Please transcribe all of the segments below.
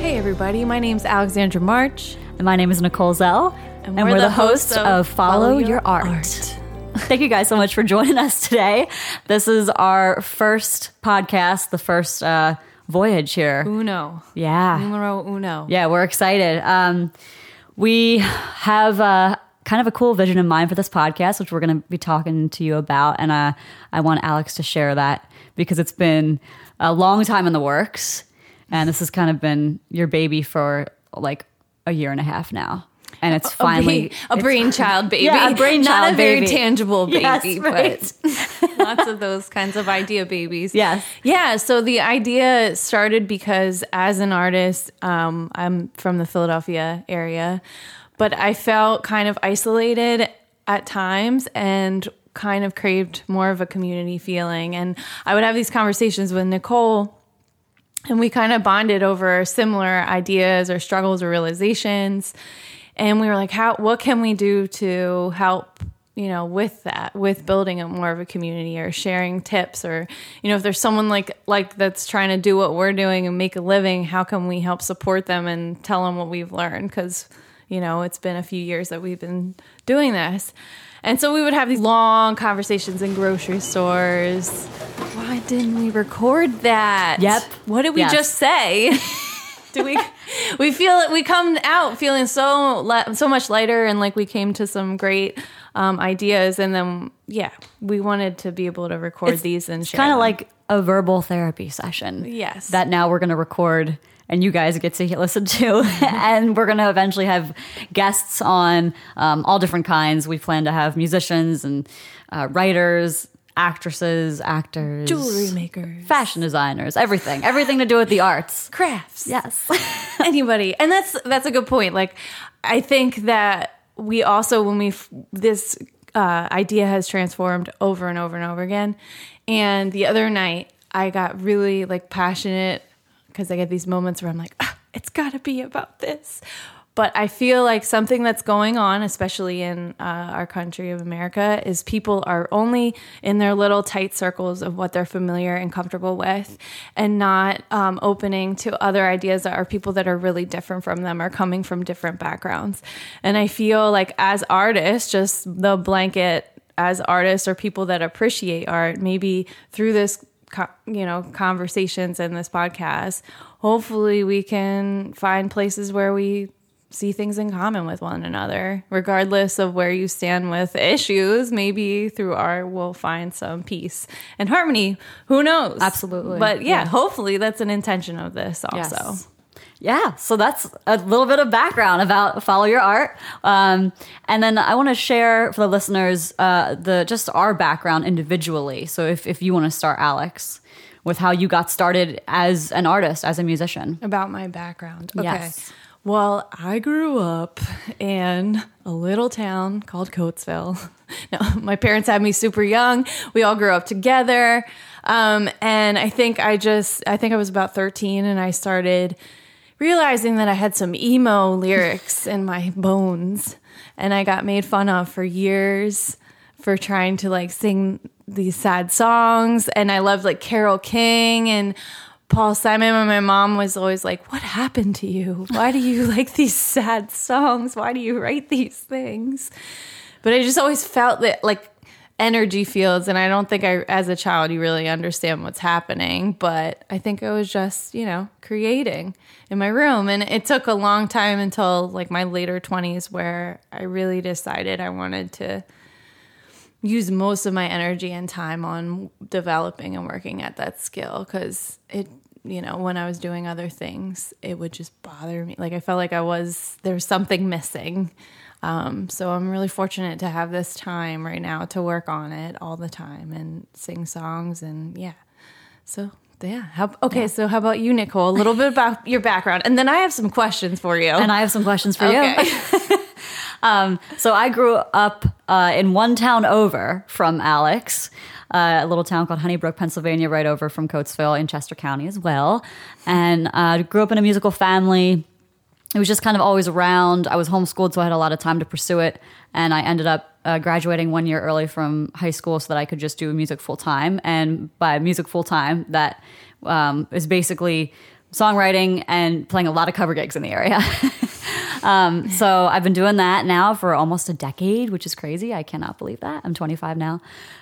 Hey, everybody. My name's Alexandra March. And my name is Nicole Zell. And we're the hosts of Follow, Your, Art. Thank you guys so much for joining us today. This is our first podcast, the first uh, voyage here. Uno. Yeah. Numero uno. Yeah, we're excited. Um, we have uh, kind of a cool vision in mind for this podcast, which we're going to be talking to you about. And uh, I want Alex to share that because it's been a long time in the works. And this has kind of been your baby for like a year and a half now. And it's finally a, brain, a brainchild baby. Yeah, a brainchild Not a very tangible baby, Yes, right. but lots of those kinds of idea babies. Yes. Yeah. So the idea started because as an artist, um, I'm from the Philadelphia area, but I felt kind of isolated at times and kind of craved more of a community feeling. And I would have these conversations with Nicole and we kind of bonded over similar ideas or struggles or realizations. And we were like how what can we do to help you know with that with building a more of a community or sharing tips or you know if there's someone like like that's trying to do what we're doing and make a living how can we help support them and tell them what we've learned? Because you know it's been a few years that we've been doing this and so we would have these long conversations in grocery stores why didn't we record that Yep. what did we Yes. just say do we we feel it we come out feeling so so much lighter and like we came to some great um, ideas and then yeah we wanted to be able to record these and It's kind of like a verbal therapy session. Yes. That now we're going to record and you guys get to listen to. and we're going to eventually have guests on um, all different kinds. We plan to have musicians and uh, writers, actresses, actors, jewelry makers fashion designers, everything. Everything to do with the arts. crafts Yes. anybody and that's that's a good point like i think that we also when we this uh, idea has transformed over and over and over again and the other night i got really like passionate because i get these moments where i'm like ah, it's got to be about this. But i feel like something that's going on especially in uh, our country of america is people are only in their little tight circles of what they're familiar and comfortable with and not um, opening to other ideas that are people that are really different from them or coming from different backgrounds. And i feel like as artists just the blanket as artists or people that appreciate art maybe through this co- you know conversations in this podcast hopefully we can find places where we see things in common with one another regardless of where you stand with issues maybe through art we'll find some peace and harmony who knows Absolutely. but yeah Yes. hopefully that's an intention of this also Yes. Yeah, so that's a little bit of background about follow your art, um, and then I want to share for the listeners uh, the just our background individually. So if if you want to start, Alex, with how you got started as an artist, as a musician. about my background. Okay. Yes. Well, I grew up in a little town called Coatesville. No, my parents had me super young. We all grew up together. Um, and I think I just, I think I was about 13 and I started realizing that I had some emo lyrics in my bones. And I got made fun of for years for trying to like sing these sad songs. And I loved like Carole King and Paul Simon. And my mom was always like, What happened to you? Why do you like these sad songs? Why do you write these things? But I just always felt that like energy fields. And I don't think I, as a child, you really understand what's happening. But I think I was just, you know, creating in my room. And it took a long time until like my later 20s where I really decided I wanted to use most of my energy and time on developing and working at that skill because it you know when i was doing other things it would just bother me. Like i felt like i was there was something missing. Um, so i'm really fortunate to have this time right now to work on it all the time and sing songs and yeah. So yeah how, okay so how about you nicole? A little bit about your background. And then i have some questions for you. And I have some questions for you. okay. Um, so I grew up uh, in one town over from Alex, uh, a little town called Honey Brook, Pennsylvania, right over from Coatesville in Chester County as well. And uh, grew up in a musical family. It was just kind of always around. I was homeschooled, so I had a lot of time to pursue it. And I ended up uh, graduating one year early from high school so that I could just do music full time. And by music full time, that um, is basically songwriting and playing a lot of cover gigs in the area. um, so I've been doing that now for almost a decade, which is crazy. I cannot believe that. I'm 25 now.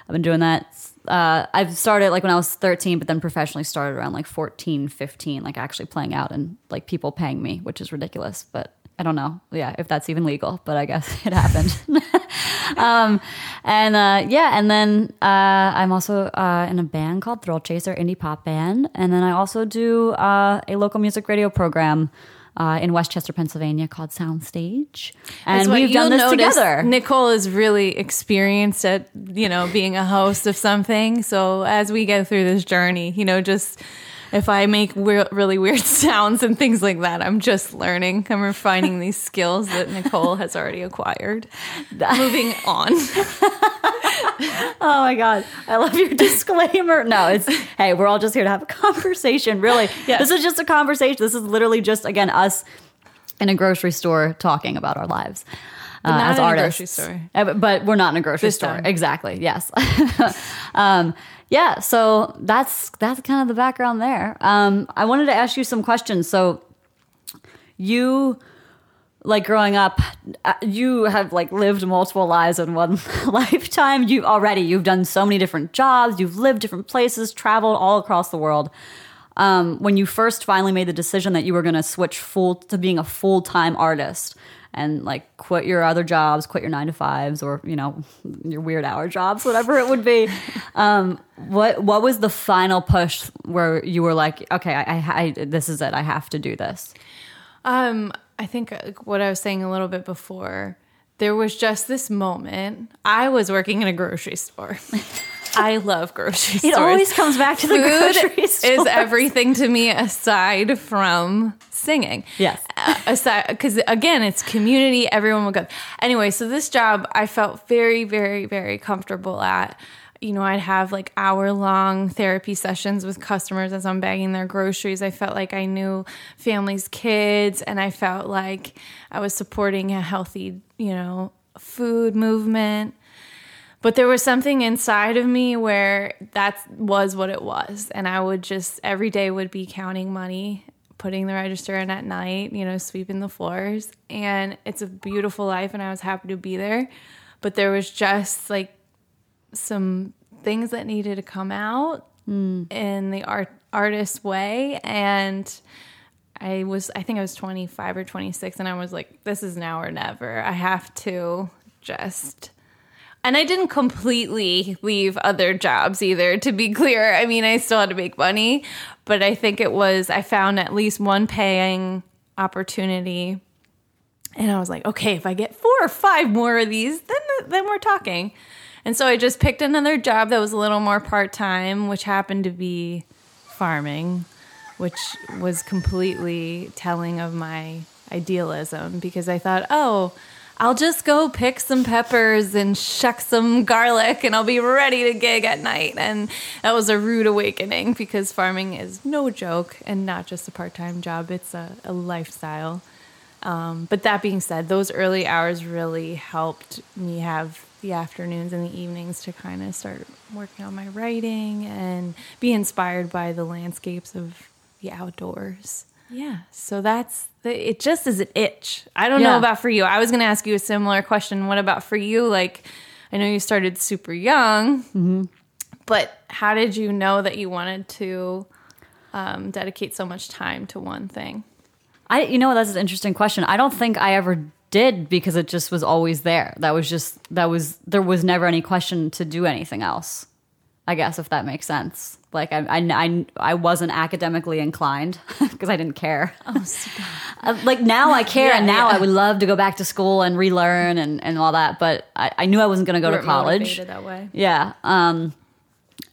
I've been doing that. Uh, I've started like when I was 13, but then professionally started around like 14, 15, like actually playing out and like people paying me, which is ridiculous. But I don't know, yeah, if that's even legal, but I guess it happened. um, and uh, yeah, and then uh, I'm also uh, in a band called Thrill Chaser Indie Pop Band, and then I also do uh, a local music radio program. Uh, in West Chester, Pennsylvania, called Soundstage, and we've done this together. Nicole is really experienced at you know being a host of something. So as we go through this journey, you know, just if I make weir- really weird sounds and things like that, I'm just learning. I'm refining these skills that Nicole has already acquired. Moving on. Oh my god, I love your disclaimer. No, it's hey, we're all just here to have a conversation. Really, Yes. this is just a conversation. This is literally just again us in a grocery store talking about our lives. Uh, not as in a artists. grocery store. Uh, but- But we're not in a grocery This store. time. Exactly. Yes. um, yeah. So that's that's kind of the background there. Um, I wanted to ask you some questions. So you like growing up uh, you have like lived multiple lives in one lifetime you already you've done so many different jobs you've lived different places traveled all across the world um, when you first finally made the decision that you were going to switch full to being a full-time artist and like quit your other jobs quit your nine to fives or you know your weird hour jobs whatever it would be um, what what was the final push where you were like okay I, I, I this is it i have to do this Um, I think uh, what I was saying a little bit before, there was just this moment. I was working in a grocery store. I love grocery It stores. always comes back to the grocery Food store. is everything to me aside from singing. Yes. Uh, aside, because again, it's community. Everyone will go. Anyway, so this job I felt very, very, very comfortable at. You know, I'd have like hour long therapy sessions with customers as I'm bagging their groceries. I felt like I knew families' kids, and I felt like I was supporting a healthy, you know, food movement but there was something inside of me where that was what it was. And i would just every day would be counting money putting the register in at night you know sweeping the floors. And it's a beautiful life and i was happy to be there. But there was just like some things that needed to come out hmm. in the art artist way. And I was I think I was 25 or 26 and I was like this is now or never. I have to just and I didn't completely leave other jobs either to be clear. I mean, I still had to make money, but I think it was I found at least one paying opportunity and I was like, okay, if I get four or five more of these, then then we're talking. And so I just picked another job that was a little more part time, which happened to be farming, which was completely telling of my idealism because I thought, oh, I'll just go pick some peppers and shuck some garlic and I'll be ready to gig at night. And that was a rude awakening because farming is no joke and not just a part time job, it's a, a lifestyle. Um, but that being said, those early hours really helped me have the afternoons and the evenings to kind of start working on my writing and be inspired by the landscapes of the outdoors. Yeah, so that's the, it. Just is an itch. I don't know about for you. I was going to ask you a similar question. What about for you? Like, I know you started super young, but how did you know that you wanted to um, dedicate so much time to one thing? I, you know, that's an interesting question. I don't think I ever did because it just was always there. That was just that was there was never any question to do anything else. I guess if that makes sense. Like I, I, I, I wasn't academically inclined because I didn't care. Oh, like now I care, and now yeah. I would love to go back to school and relearn and, and all that. But I, I knew I wasn't going to go to college. that way. Yeah. Um,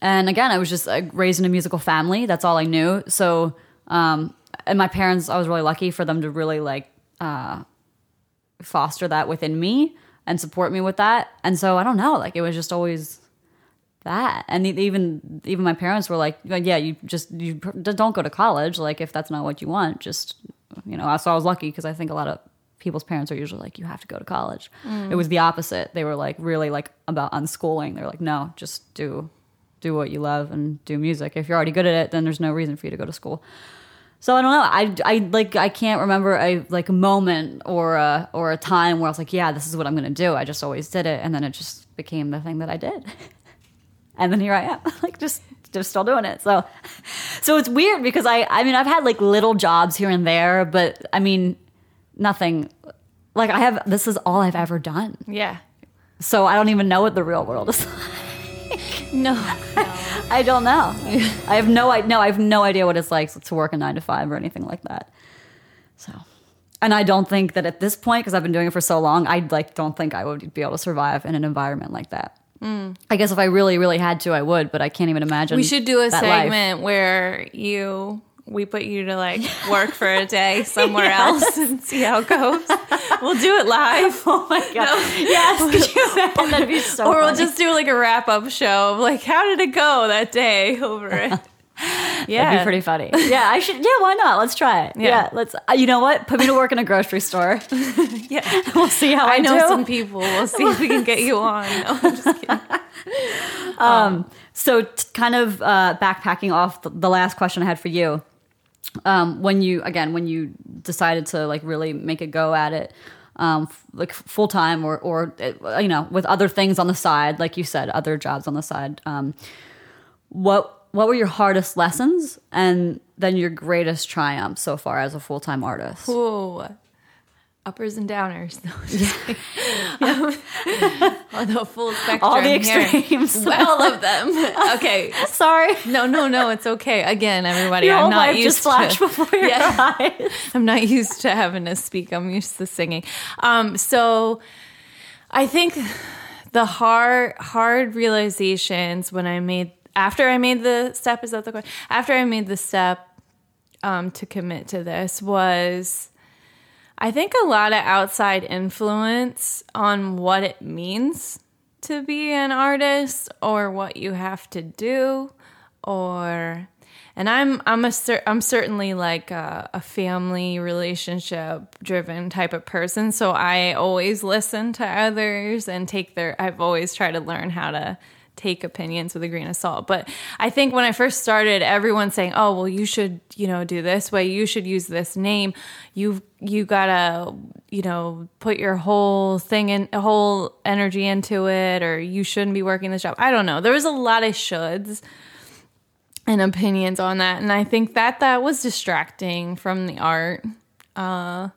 and again, I was just uh, raised in a musical family. That's all I knew. So, um, and my parents, I was really lucky for them to really like uh, foster that within me and support me with that. And so I don't know, like it was just always that. And even even my parents were like, yeah, you just you don't go to college. Like if that's not what you want, just you know. So I was lucky because I think a lot of people's parents are usually like, you have to go to college. Mm. It was the opposite. They were like really like about unschooling. They're like, no, just do do what you love and do music. If you're already good at it, then there's no reason for you to go to school. So I don't know. I, I like I can't remember a like a moment or a or a time where I was like, yeah, this is what I'm gonna do. I just always did it, and then it just became the thing that I did. and then here I am, like just just still doing it. So so it's weird because I I mean I've had like little jobs here and there, but I mean nothing. Like I have this is all I've ever done. Yeah. So I don't even know what the real world is. Like. No. no. I don't know. I have no I no I have no idea what it's like to work a 9 to 5 or anything like that. So and I don't think that at this point because I've been doing it for so long, I like don't think I would be able to survive in an environment like that. I guess if I really really had to I would, but I can't even imagine. We should do a that life. segment where you we put you to like work for a day somewhere else and see how it goes. We'll do it live. Oh my god. Yes, could you imagine? That'd be so or we'll just do like a wrap up show of like how did it go that day over it. Yeah. That'd be pretty funny. Yeah, I should. Yeah, why not? Let's try it. Yeah, Yeah. let's. Uh, you know what? Put me to work in a grocery store. yeah. we'll see how I, I know do. some people. We'll see if we can get you on. No, I'm just kidding. Um, So, t- kind of uh, backpacking off the, the last question I had for you. Um, when you again, when you decided to like really make a go at it, um, f- like full time or or uh, you know with other things on the side, like you said, other jobs on the side. Um, what what were your hardest lessons and then your greatest triumph so far as a full time artist? Ooh. Uppers and downers. Kidding. Um, the full spectrum. All the here. extremes. All of them. Okay. Sorry, No, no, no. It's okay. Again, everybody. your I'm not used to. before your Yeah. eyes. I'm not used to having to speak. I'm used to singing. Um, so I think the hard hard realizations when I made after I made the step is that the question? After I made the step um, to commit to this was I think a lot of outside influence on what it means to be an artist or what you have to do or and I'm I'm a I'm certainly like a, a family relationship driven type of person so I always listen to others and take their I've always tried to learn how to take opinions with a grain of salt. But I think when I first started everyone saying oh well you should you know do this way. You should use this name. You you gotta you know put your whole thing in whole energy into it or you shouldn't be working this job. I don't know. There was a lot of shoulds and opinions on that. And i think that that was distracting from the art. Uh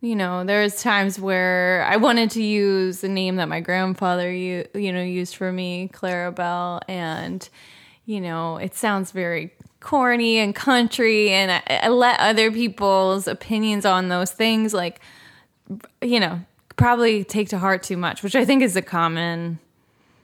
you know there's times where i wanted to use the name that my grandfather you you know used for me clarabelle and you know it sounds very corny and country and I, I let other people's opinions on those things like you know probably take to heart too much which i think is a common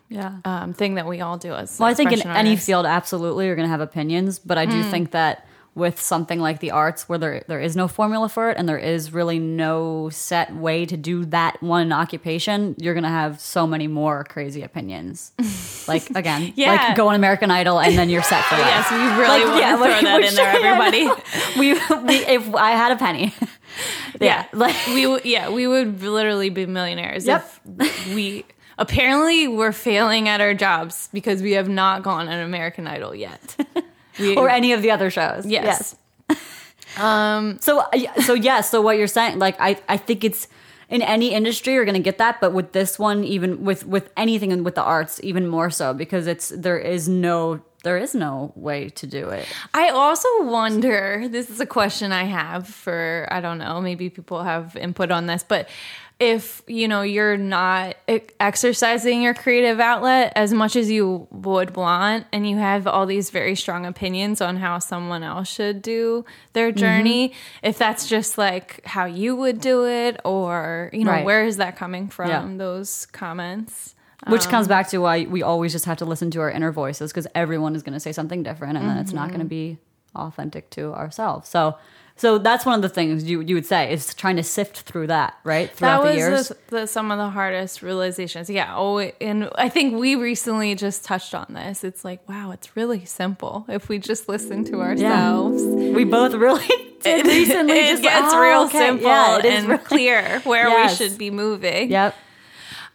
Yeah. um, thing that we all do as Well, I think in expression any field, absolutely, you're going to have opinions. But I do think that with something like the arts, where there there is no formula for it, and there is really no set way to do that one occupation, you're going to have so many more crazy opinions. like again, Yeah. like go on American Idol, and then you're set for life. Yes, we really Like, want yeah, to throw we- that in there, should, yeah, everybody. we, we if I had a penny, Yeah, like we would. Yeah, we would literally be millionaires Yep. if we. Apparently, we're failing at our jobs because we have not gone on American Idol yet. We, or any of the other shows. yes. So uh, yeah, so yeah, so what you're saying, like I, I think it's in any industry you're gonna get that, but with this one, even with with anything in- with the arts, even more so because it's there is no there is no way to do it. I also wonder. This is a question I have for I don't know. Maybe people have input on this, but if you know you're not exercising your creative outlet as much as you would want, and you have all these very strong opinions on how someone else should do their Mm-hmm. journey, if that's just like how you would do it, or you know Right. where is that coming from? Yeah. Those comments. Which Um, comes back to why we always just have to listen to our inner voices because everyone is going to say something different, and then it's not going Mm-hmm. to be authentic to ourselves. So, so that's one of the things you you would say is trying to sift through that, right? Throughout that the years. the, the, some of the hardest realizations. Yeah. Oh, and I think we recently just touched on this. It's like, wow, it's really simple if we just listen to ourselves. we both really did recently. it just, gets oh, real okay. simple Yeah, it is and really- clear where Yes. we should be moving. Yep.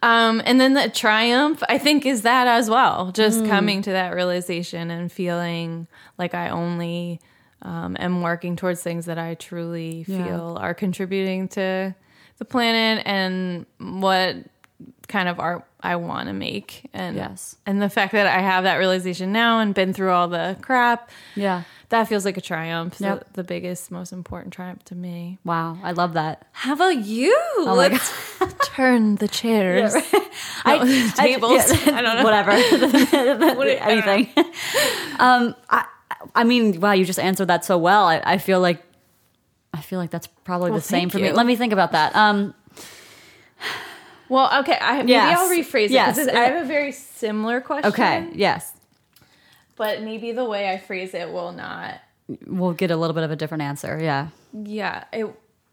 Um, and then the triumph, I think, is that as well. Mm. Just coming to that realization and feeling like I only um, am working towards things that I truly Yeah. feel are contributing to the planet and what kind of art I want to make. And Yes. and the fact that I have that realization now and been through all the crap, Yeah. that feels like a triumph. the- Yep. The, biggest, most important triumph to me. Wow. I love that. How about you? Oh Let's turn the chairs. I, tables. yeah, I don't know. Whatever. What do I. Anything. um, I, I mean, wow, you just answered that so well. I, I feel like, I feel like that's probably Well, the same for me. Let me think about that. Um, Well, okay. I, maybe Yes. I'll rephrase it because I have a very similar question. okay. Yes. But maybe the way I phrase it will not. We'll get a little bit of a different answer. Yeah. Yeah. It.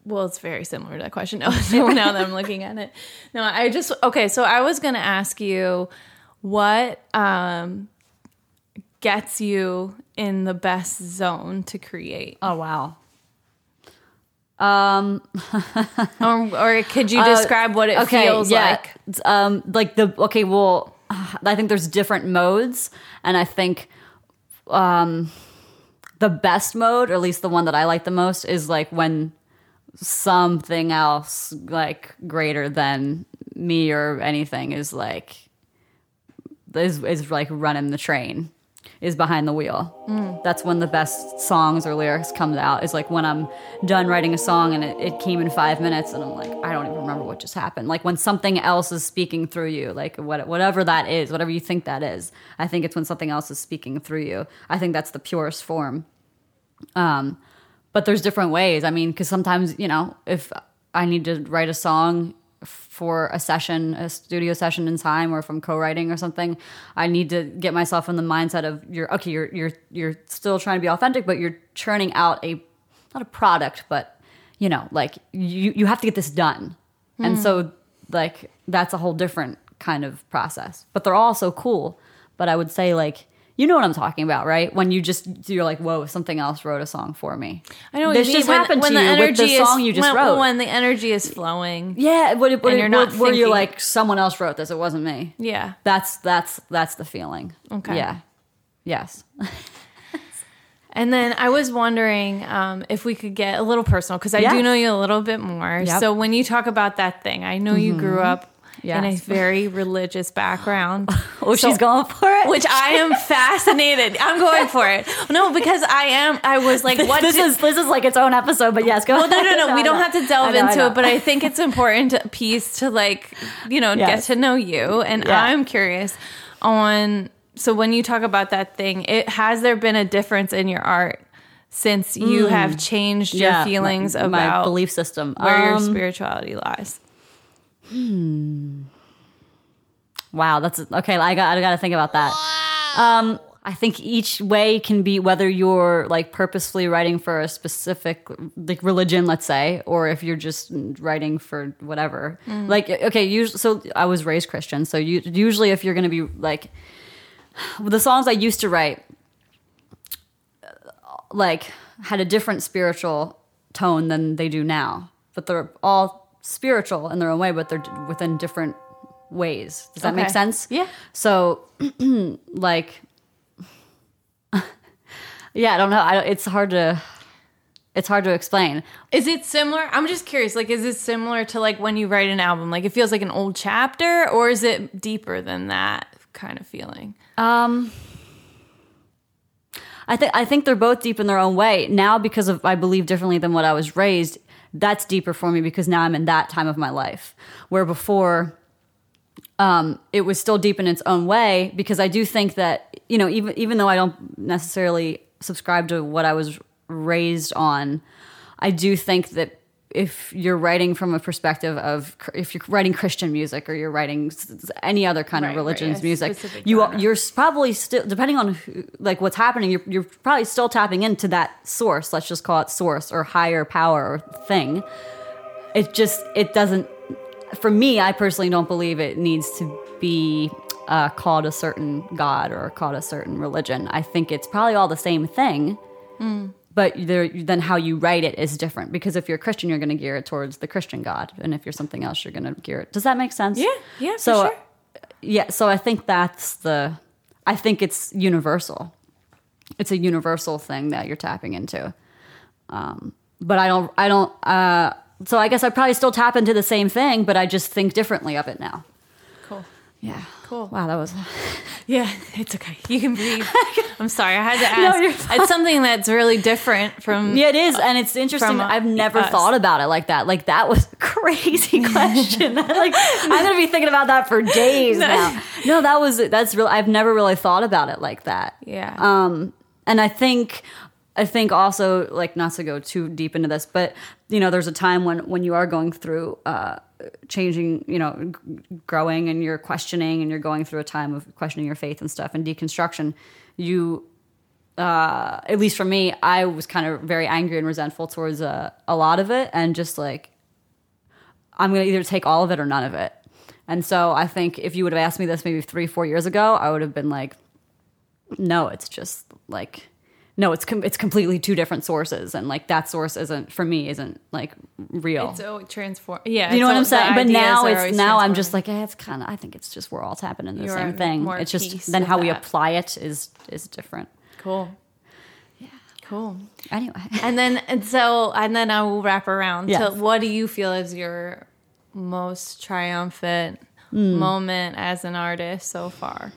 Well, it's very similar to that question. No, now that I'm looking at it. No, I just okay. So I was gonna ask you what um gets you in the best zone to create, Oh, wow. Um, or, or could you describe what it feels like? Um, like the okay, well, I think there's different modes, and I think um, the best mode, or at least the one that I like the most, is like when something else like greater than me or anything is like is is like running the train is behind the wheel. That's when the best songs or lyrics comes out. Is like when I'm done writing a song and it, it came in five minutes and I'm like, I don't even remember what just happened. Like when something else is speaking through you, like what, whatever that is, whatever you think that is. I think it's when something else is speaking through you. I think that's the purest form. Um, but there's different ways. I mean, because sometimes, you know, if I need to write a song for a session, a studio session in time, or if I'm co-writing or something, I need to get myself in the mindset of you're okay. You're you're you're still trying to be authentic, but you're churning out a not a product, but you know, like you you have to get this done, and hmm. so like that's a whole different kind of process. But they're all so cool. But I would say like. You know what I'm talking about, right? When you just you're like, "Whoa, something else wrote a song for me." I know what this you just when, happened when to the you energy with the is, song you just when, wrote. When the energy is flowing. Yeah, but And you're not where, you're like someone else wrote this, it wasn't me. Yeah. That's that's that's the feeling. Okay. Yeah. Yes. And then I was wondering um, if we could get a little personal because I Yes. do know you a little bit more. Yep. So when you talk about that thing, I know you grew up in a very religious background. Oh, So- she's going for it. Which I am fascinated. I'm going for it. No, because I am. I was like, what? this did- is this is like its own episode, but yes, go. well, no, no, no. we don't have to delve know, into it, but I think it's important piece to like, you know, get to know you. And Yeah. I'm curious on. So when you talk about that thing, it has there been a difference in your art since you have changed your Mm. Yeah, feelings my, my about belief system. where your Um, spirituality lies? Hmm. Wow, that's okay. I got I got to think about that. Um, I think each way can be whether you're like purposefully writing for a specific like religion, let's say, or if you're just writing for whatever. Mm. Like okay, usually, so I was raised Christian, so you usually if you're going to be like the songs I used to write, uh, like had a different spiritual tone than they do now, but they're all spiritual in their own way, but they're within different ways. Does that make sense? Yeah. So, like, yeah, I don't know. I, it's hard to, it's hard to explain. Is it similar? I'm just curious. Like, is it similar to like when you write an album? Like, it feels like an old chapter, or is it deeper than that kind of feeling? Um, I think I think they're both deep in their own way now because of I believe differently than what I was raised. That's deeper for me because now I'm in that time of my life. Where before um, it was still deep in its own way because I do think that you know even even though I don't necessarily subscribe to what I was raised on, I do think that if you're writing from a perspective of if you're writing Christian music or you're writing any other kind Right, of religion's a music, you genre. you're probably still depending on who, like what's happening. You're you're probably still tapping into that source. Let's just call it source or higher power or thing. It just it doesn't. For me, I personally don't believe it needs to be uh, called a certain god or called a certain religion. I think it's probably all the same thing but then how you write it is different because if you're a Christian, you're going to gear it towards the Christian God, and if you're something else, you're going to gear it. Does that make sense? Yeah, yeah, for So, sure. yeah, so I think that's the. I think it's universal. it's a universal thing that you're tapping into. Um, but I don't, I don't. Uh, so I guess I probably still tap into the same thing, but I just think differently of it now. Yeah. Cool. Wow, that was. Yeah, it's okay. You can breathe. I'm sorry. I had to No, ask. you're it's something that's really different from. Yeah, it is, and it's interesting. From, uh, I've never us. thought about it like that. Like that was a crazy question. like I'm gonna be thinking about that for days now. No, that was that's real. I've never really thought about it like that. Yeah. Um, and I think, I think also like not to go too deep into this, but you know, there's a time when when you are going through uh, changing, you know, g- growing, and you're questioning, and you're going through a time of questioning your faith and stuff and deconstruction. You, uh, at least for me, I was kind of very angry and resentful towards uh, a lot of it, and just like I'm gonna either take all of it or none of it. And so I think if you would have asked me this maybe three, four years ago, I would have been like, no, it's just like no, it's com- it's completely two different sources, and like that source isn't for me isn't like real. It's so transform. Yeah. you know what I'm saying? But now it's now I'm just like, eh, it's kind of. I think it's just we're all tapping into the You're same thing. It's just then how we apply it is is different. cool. Yeah. Cool. Anyway, And then and so and then I will wrap around Yes. to what do you feel is your most triumphant Hmm. moment as an artist so far?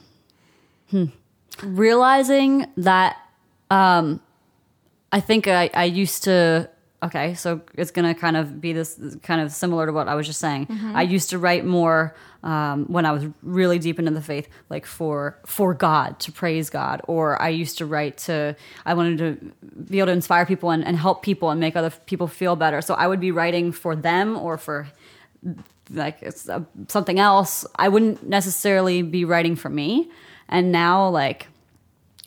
realizing that um i think I, I used to okay so it's gonna kind of be this kind of similar to what i was just saying. I used to write more um, when i was really deep into the faith like for for god to praise god or i used to write to i wanted to be able to inspire people and, and help people and make other people feel better. So i would be writing for them or for like it's uh, something else. I wouldn't necessarily be writing for me. And now like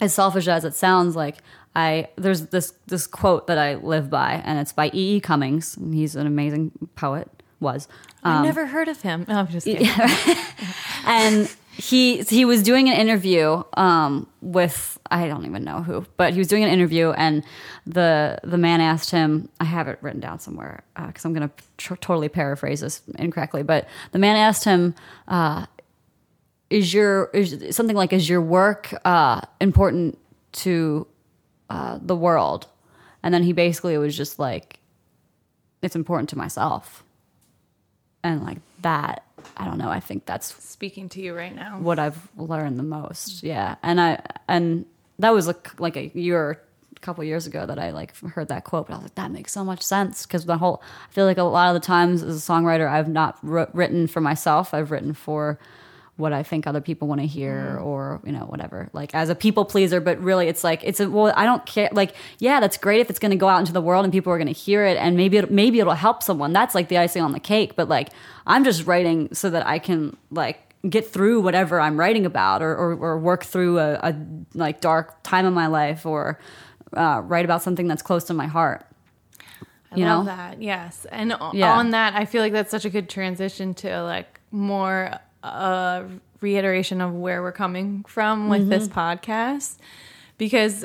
as selfish as it sounds like i there's this this quote that i live by and it's by e.e cummings and he's an amazing poet was Um, never heard of him. Oh, I'm just kidding. and he he was doing an interview um, with I don't even know who, but he was doing an interview, and the the man asked him. I have it written down somewhere because I'm going to tr- totally paraphrase this incorrectly, but the man asked him. Uh, is your is something like is your work uh, important to uh, the world and then he basically was just like it's important to myself and like that i don't know i think that's Speaking to you right now. what I've learned the most. Yeah, and I and that was like like a year, a couple years ago that I like heard that quote. But I was like, that makes so much sense because the whole. I feel like a lot of the times as a songwriter, I've not wr- written for myself. I've written for what I think other people want to hear or you know whatever like as a people pleaser but really it's like it's a well I don't care like yeah that's great if it's going to go out into the world and people are going to hear it and maybe it, maybe it'll help someone that's like the icing on the cake but like I'm just writing so that I can like get through whatever I'm writing about or, or, or work through a, a like dark time in my life or uh, write about something that's close to my heart. I you love know? that. Yes. And Yeah. on that, I feel like that's such a good transition to like more uh, reiteration of where we're coming from with this Mm-hmm. podcast. Because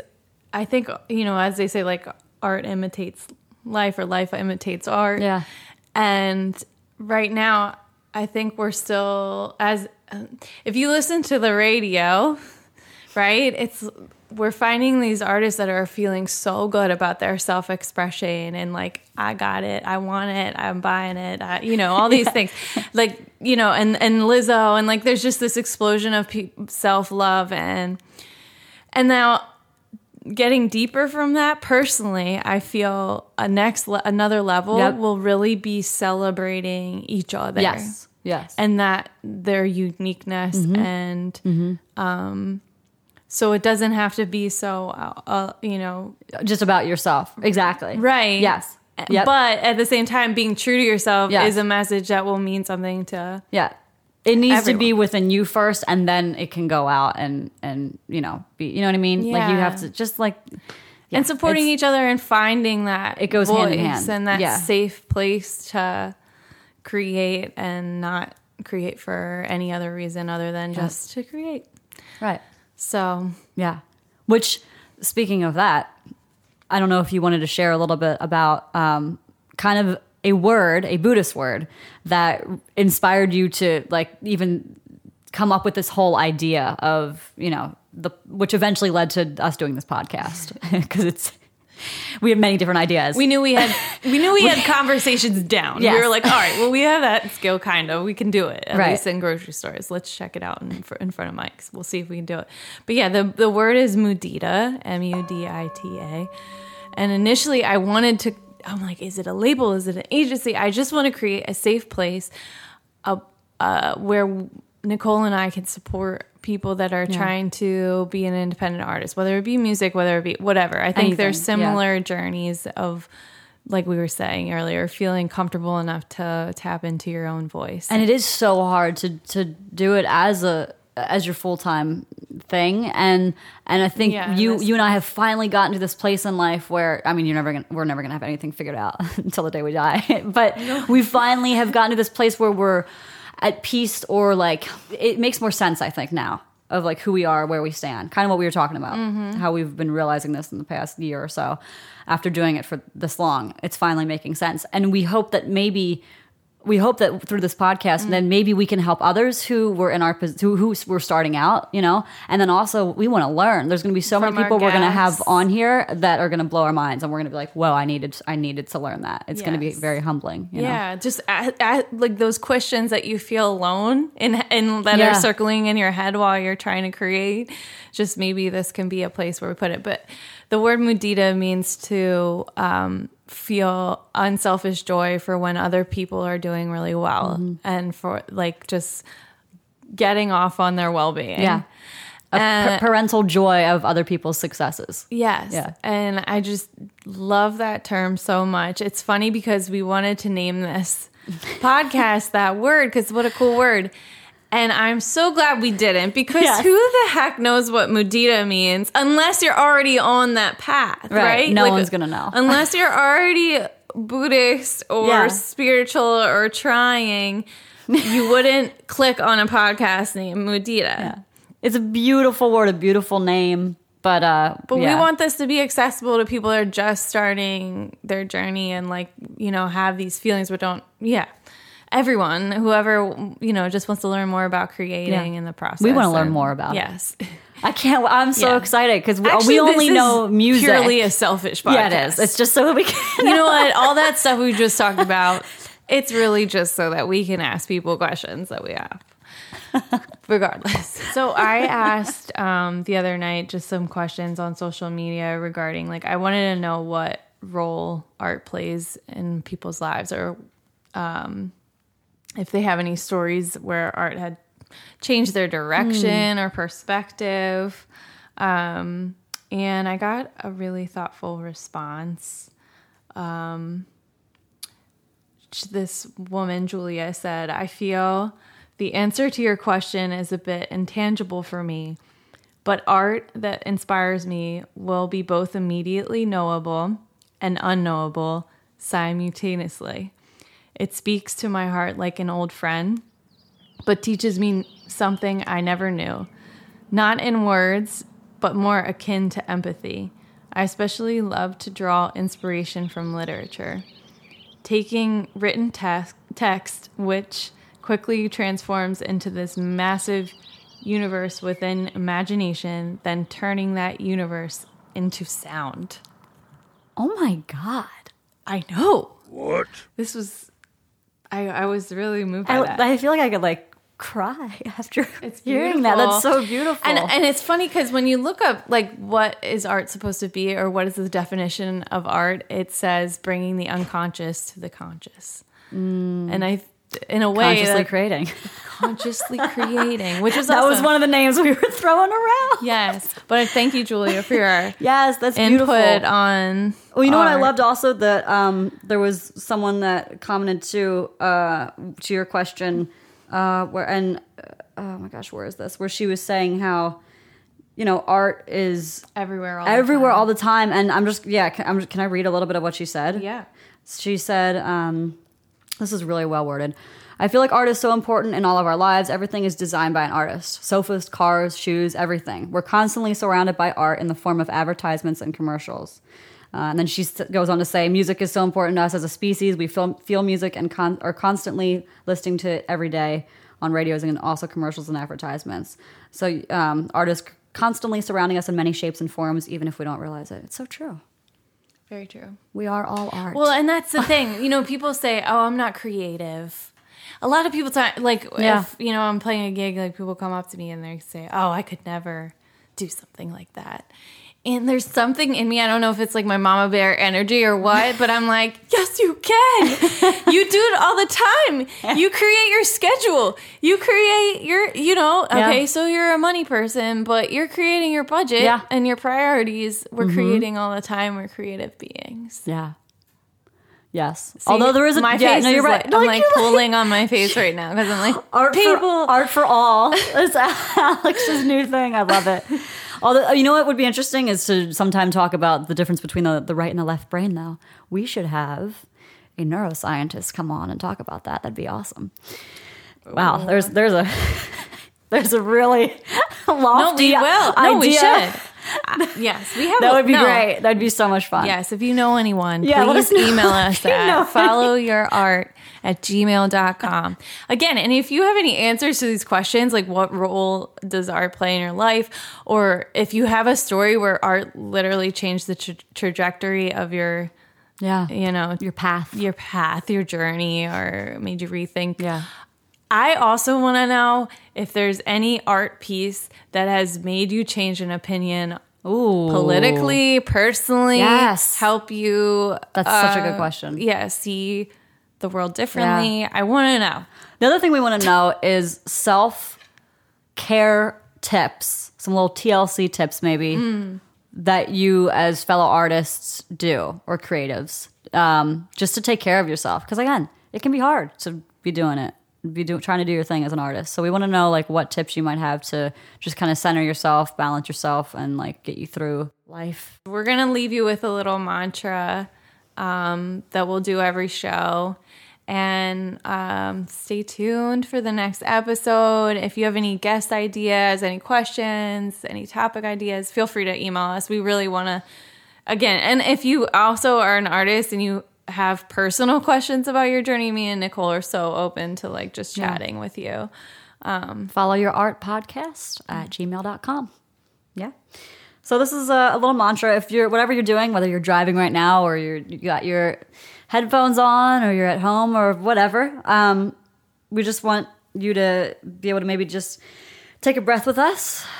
I think, you know, as they say, like art imitates life or life imitates art. Yeah. And right now, I think we're still, as if you listen to the radio, right? It's we're finding these artists that are feeling so good about their self-expression and like I got it, I want it, I'm buying it, I, you know, all these things, like you know, and and Lizzo and like there's just this explosion of pe- self-love and and now getting deeper from that personally i feel a next le- another level Yep. will really be celebrating each other Yes. Yes. and that their uniqueness Mm-hmm. and um so it doesn't have to be so uh, uh, you know just about yourself. Exactly. right Yes. Yep. but at the same time being true to yourself Yes. is a message that will mean something to Yeah. It needs to be within you first and then it can go out and and you know, be you know what I mean? Like you have to just like yeah, and supporting each other and finding that It goes hand in hand. and that Yeah. safe place to create and not create for any other reason other than just to create Right. So Yeah. Which, speaking of that, I don't know if you wanted to share a little bit about um, kind of a word, a Buddhist word that inspired you to like even come up with this whole idea of you know the which eventually led to us doing this podcast because it's we had many different ideas. We knew we had we knew we had conversations down. Yes. We were like, all right, well, we have that skill kind of. We can do it at Right. least in grocery stores. Let's check it out in, in front of mics. We'll see if we can do it. But yeah, the the word is mudita, M U D I T A. And initially, I wanted to. I'm like, is it a label? Is it an agency? I just want to create a safe place, a, uh, where Nicole and I can support people that are trying to be an independent artist, whether it be music, whether it be whatever. I think there's Anything, yeah. similar journeys of, like we were saying earlier, feeling comfortable enough to tap into your own voice. and it is so hard to to do it as a as your full time thing and and I think Yeah, you you and I have finally gotten to this place in life where I mean you're never gonna we're never gonna have anything figured out until the day we die but we finally have gotten to this place where we're at peace or like it makes more sense I think now of like who we are where we stand kind of what we were talking about Mm-hmm. how we've been realizing this in the past year or so after doing it for this long it's finally making sense and we hope that maybe we hope that through this podcast, Mm. then maybe we can help others who were in our who who were starting out, you know. And then also we want to learn. There's going to be so From many people we're going to have on here that are going to blow our minds, and we're going to be like, "Whoa, I needed I needed to learn that." It's going to be very humbling. You know? yeah, just at, at, like those questions that you feel alone in, in that Yeah. are circling in your head while you're trying to create. Just maybe this can be a place where we put it. But the word mudita means to um, feel unselfish joy for when other people are doing really well, Mm-hmm. and for like just getting off on their well being. yeah. A And- pa- parental joy of other people's successes. Yes. Yeah. And I just love that term so much. It's funny because we wanted to name this podcast that word because what a cool word. And I'm so glad we didn't because Yes. who the heck knows what mudita means unless you're already on that path, right? Right. No one's gonna know. Unless you're already Buddhist or Yeah. spiritual or trying, you wouldn't click on a podcast named Mudita. It's a beautiful word, a beautiful name, but uh, But yeah. we want this to be accessible to people that are just starting their journey and like, you know, have these feelings but don't yeah. Everyone, whoever, you know, just wants to learn more about creating Yeah. in the process. We wanna learn more about it. Yes. I can't. I'm so Yeah. excited because we, we only this is know music. Purely a selfish podcast. yeah, it is. It's just so that we can. you know what? All that stuff we just talked about, it's really just so that we can ask people questions that we have. Regardless. So I asked um, the other night just some questions on social media regarding like I wanted to know what role art plays in people's lives or um, if they have any stories where art had changed their direction or perspective. Um, and I got a really thoughtful response this woman, Julia, said, I feel the answer to your question is a bit intangible for me, but art that inspires me will be both immediately knowable and unknowable simultaneously. It speaks to my heart like an old friend, but teaches me something I never knew. Not in words, but more akin to empathy. I especially love to draw inspiration from literature taking written text, text which quickly transforms into this massive universe within imagination, then turning that universe into sound. Oh my god! I know. What? This was, I, I was really moved by I, that. I feel like I could like cry after It's hearing that. That's so beautiful. beautiful. And and it's funny because when you look up like what is art supposed to be or what is the definition of art, it says bringing the unconscious to the conscious. Mm. And I, in a way, consciously that- creating. consciously creating, which was that was one of the names we were throwing around. Yes, but I thank you, Julia, for your Yes, that's input beautiful. on. Well, you know what I loved also that um, there was someone that commented to uh, to your question uh, where and uh, oh my gosh, where is this? Where she was saying how you know art is everywhere, all the everywhere time. all the time, and I'm just yeah. Can, I'm, can I read a little bit of what she said? Yeah. She said, um, this is really well worded. I feel like art is so important in all of our lives. Everything is designed by an artist sofas, cars, shoes, everything. We're constantly surrounded by art in the form of advertisements and commercials. Uh, and then she goes on to say, music is so important to us as a species. We feel, feel music and con- are constantly listening to it every day. on radios and also commercials and advertisements. So um, constantly surrounding us in many shapes and forms, even if we don't realize it. It's so true. Very true. We are all art. Well, and that's the thing. You know, people say, "Oh, I'm not creative." A lot of people talk like Yeah. if you know I'm playing a gig, like people come up to me and they say, "Oh, I could never do something like that." And there's something in me. I don't know if it's like my mama bear energy or what, but I'm like, yes, you can. you do it all the time. You create your schedule. You create your, you know, Yeah. okay, so you're a money person, but you're creating your budget Yeah. Mm-hmm. and your priorities. We're creating all the time. We're creative beings. yeah. Yes. See, Although there is a my yeah, face no, you're right. like, i'm like, like pulling on my face right now because I'm like art people. for art for all. It's Alex's new thing. I love it. Although you know what would be interesting is to sometime talk about the difference between the, the right and the left brain. Though we should have a neuroscientist come on and talk about that. That'd be awesome. Wow, there's there's a there's a really no, lofty we will. No, we idea. should. Uh, yes, we have. That would be no. great. That'd be so much fun. Yes, if you know anyone, Yeah, please us email us You know at followyourart at gmail.com. Again, and if you have any answers to these questions, like what role does art play in your life, or if you have a story where art literally changed the tra- trajectory of your, yeah. you know, Your path. your path, your journey, or made you rethink. Yeah. I also want to know if there's any art piece that has made you change an opinion Ooh. politically, personally, Yes. help you. That's such a good uh, question. Yeah, see the world differently. I want to know. The other thing we want to know is self care tips, some little TLC tips maybe Hmm. that you as fellow artists do or creatives um, just to take care of yourself. Because again, it can be hard to be doing it, be do, trying to do your thing as an artist. So we want to know like what tips you might have to just kind of center yourself, balance yourself, and like get you through life. We're to leave you with a little mantra um, that we'll do every show. And um, stay tuned for the next episode. If you have any guest ideas, any questions, any topic ideas, feel free to email us. We really want to, again, and if you also are an artist and you have personal questions about your journey, me and Nicole are so open to like just chatting with you. follow your art podcast at gmail.com yeah so this is a, a little mantra. If you're whatever you're doing whether you're driving right now or you're you got your headphones on or you're at home or whatever um, we just want you to be able to maybe just take a breath with us.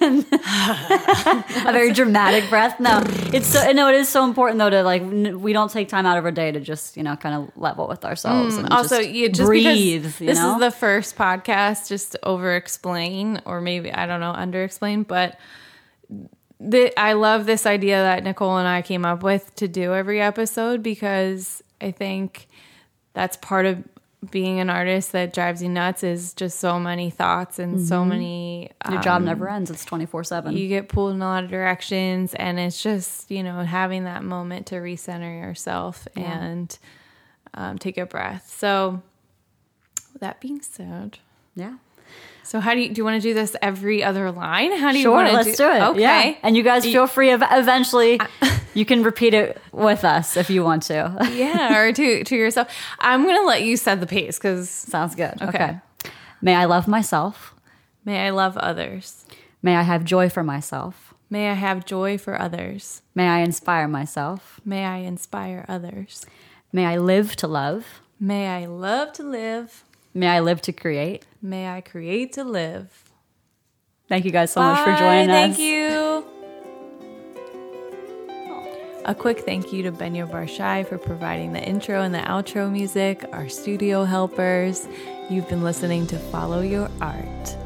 A very dramatic breath. No it's so no it is so important though to like n- we don't take time out of our day to just you know kind of level with ourselves and also just you just breathe you this know? is the first podcast just over explain or maybe i don't know under explain but the, i love this idea that nicole and i came up with to do every episode because i think that's part of being an artist that drives you nuts is just so many thoughts and so many Your job never ends. It's 24 7. you get pulled in a lot of directions and it's just you know having that moment to recenter yourself and um, take a breath so that being said Yeah. So how do you do you want to do this every other line how do you Sure, want to let's do, it. okay Yeah. And you guys feel free of eventually you can repeat it with us if you want to. yeah or to to yourself i'm gonna let you set the pace because Sounds good. Okay. okay. May I love myself. may i love others May I have joy for myself. may i have joy for others May I inspire myself. may i inspire others May I live to love. may i love to live May I live to create. May i create to live Thank you guys so much for joining Thank us. Thank you. A quick thank you to Benyo Barshai for providing the intro and the outro music, our studio helpers. You've been listening to Follow Your Art.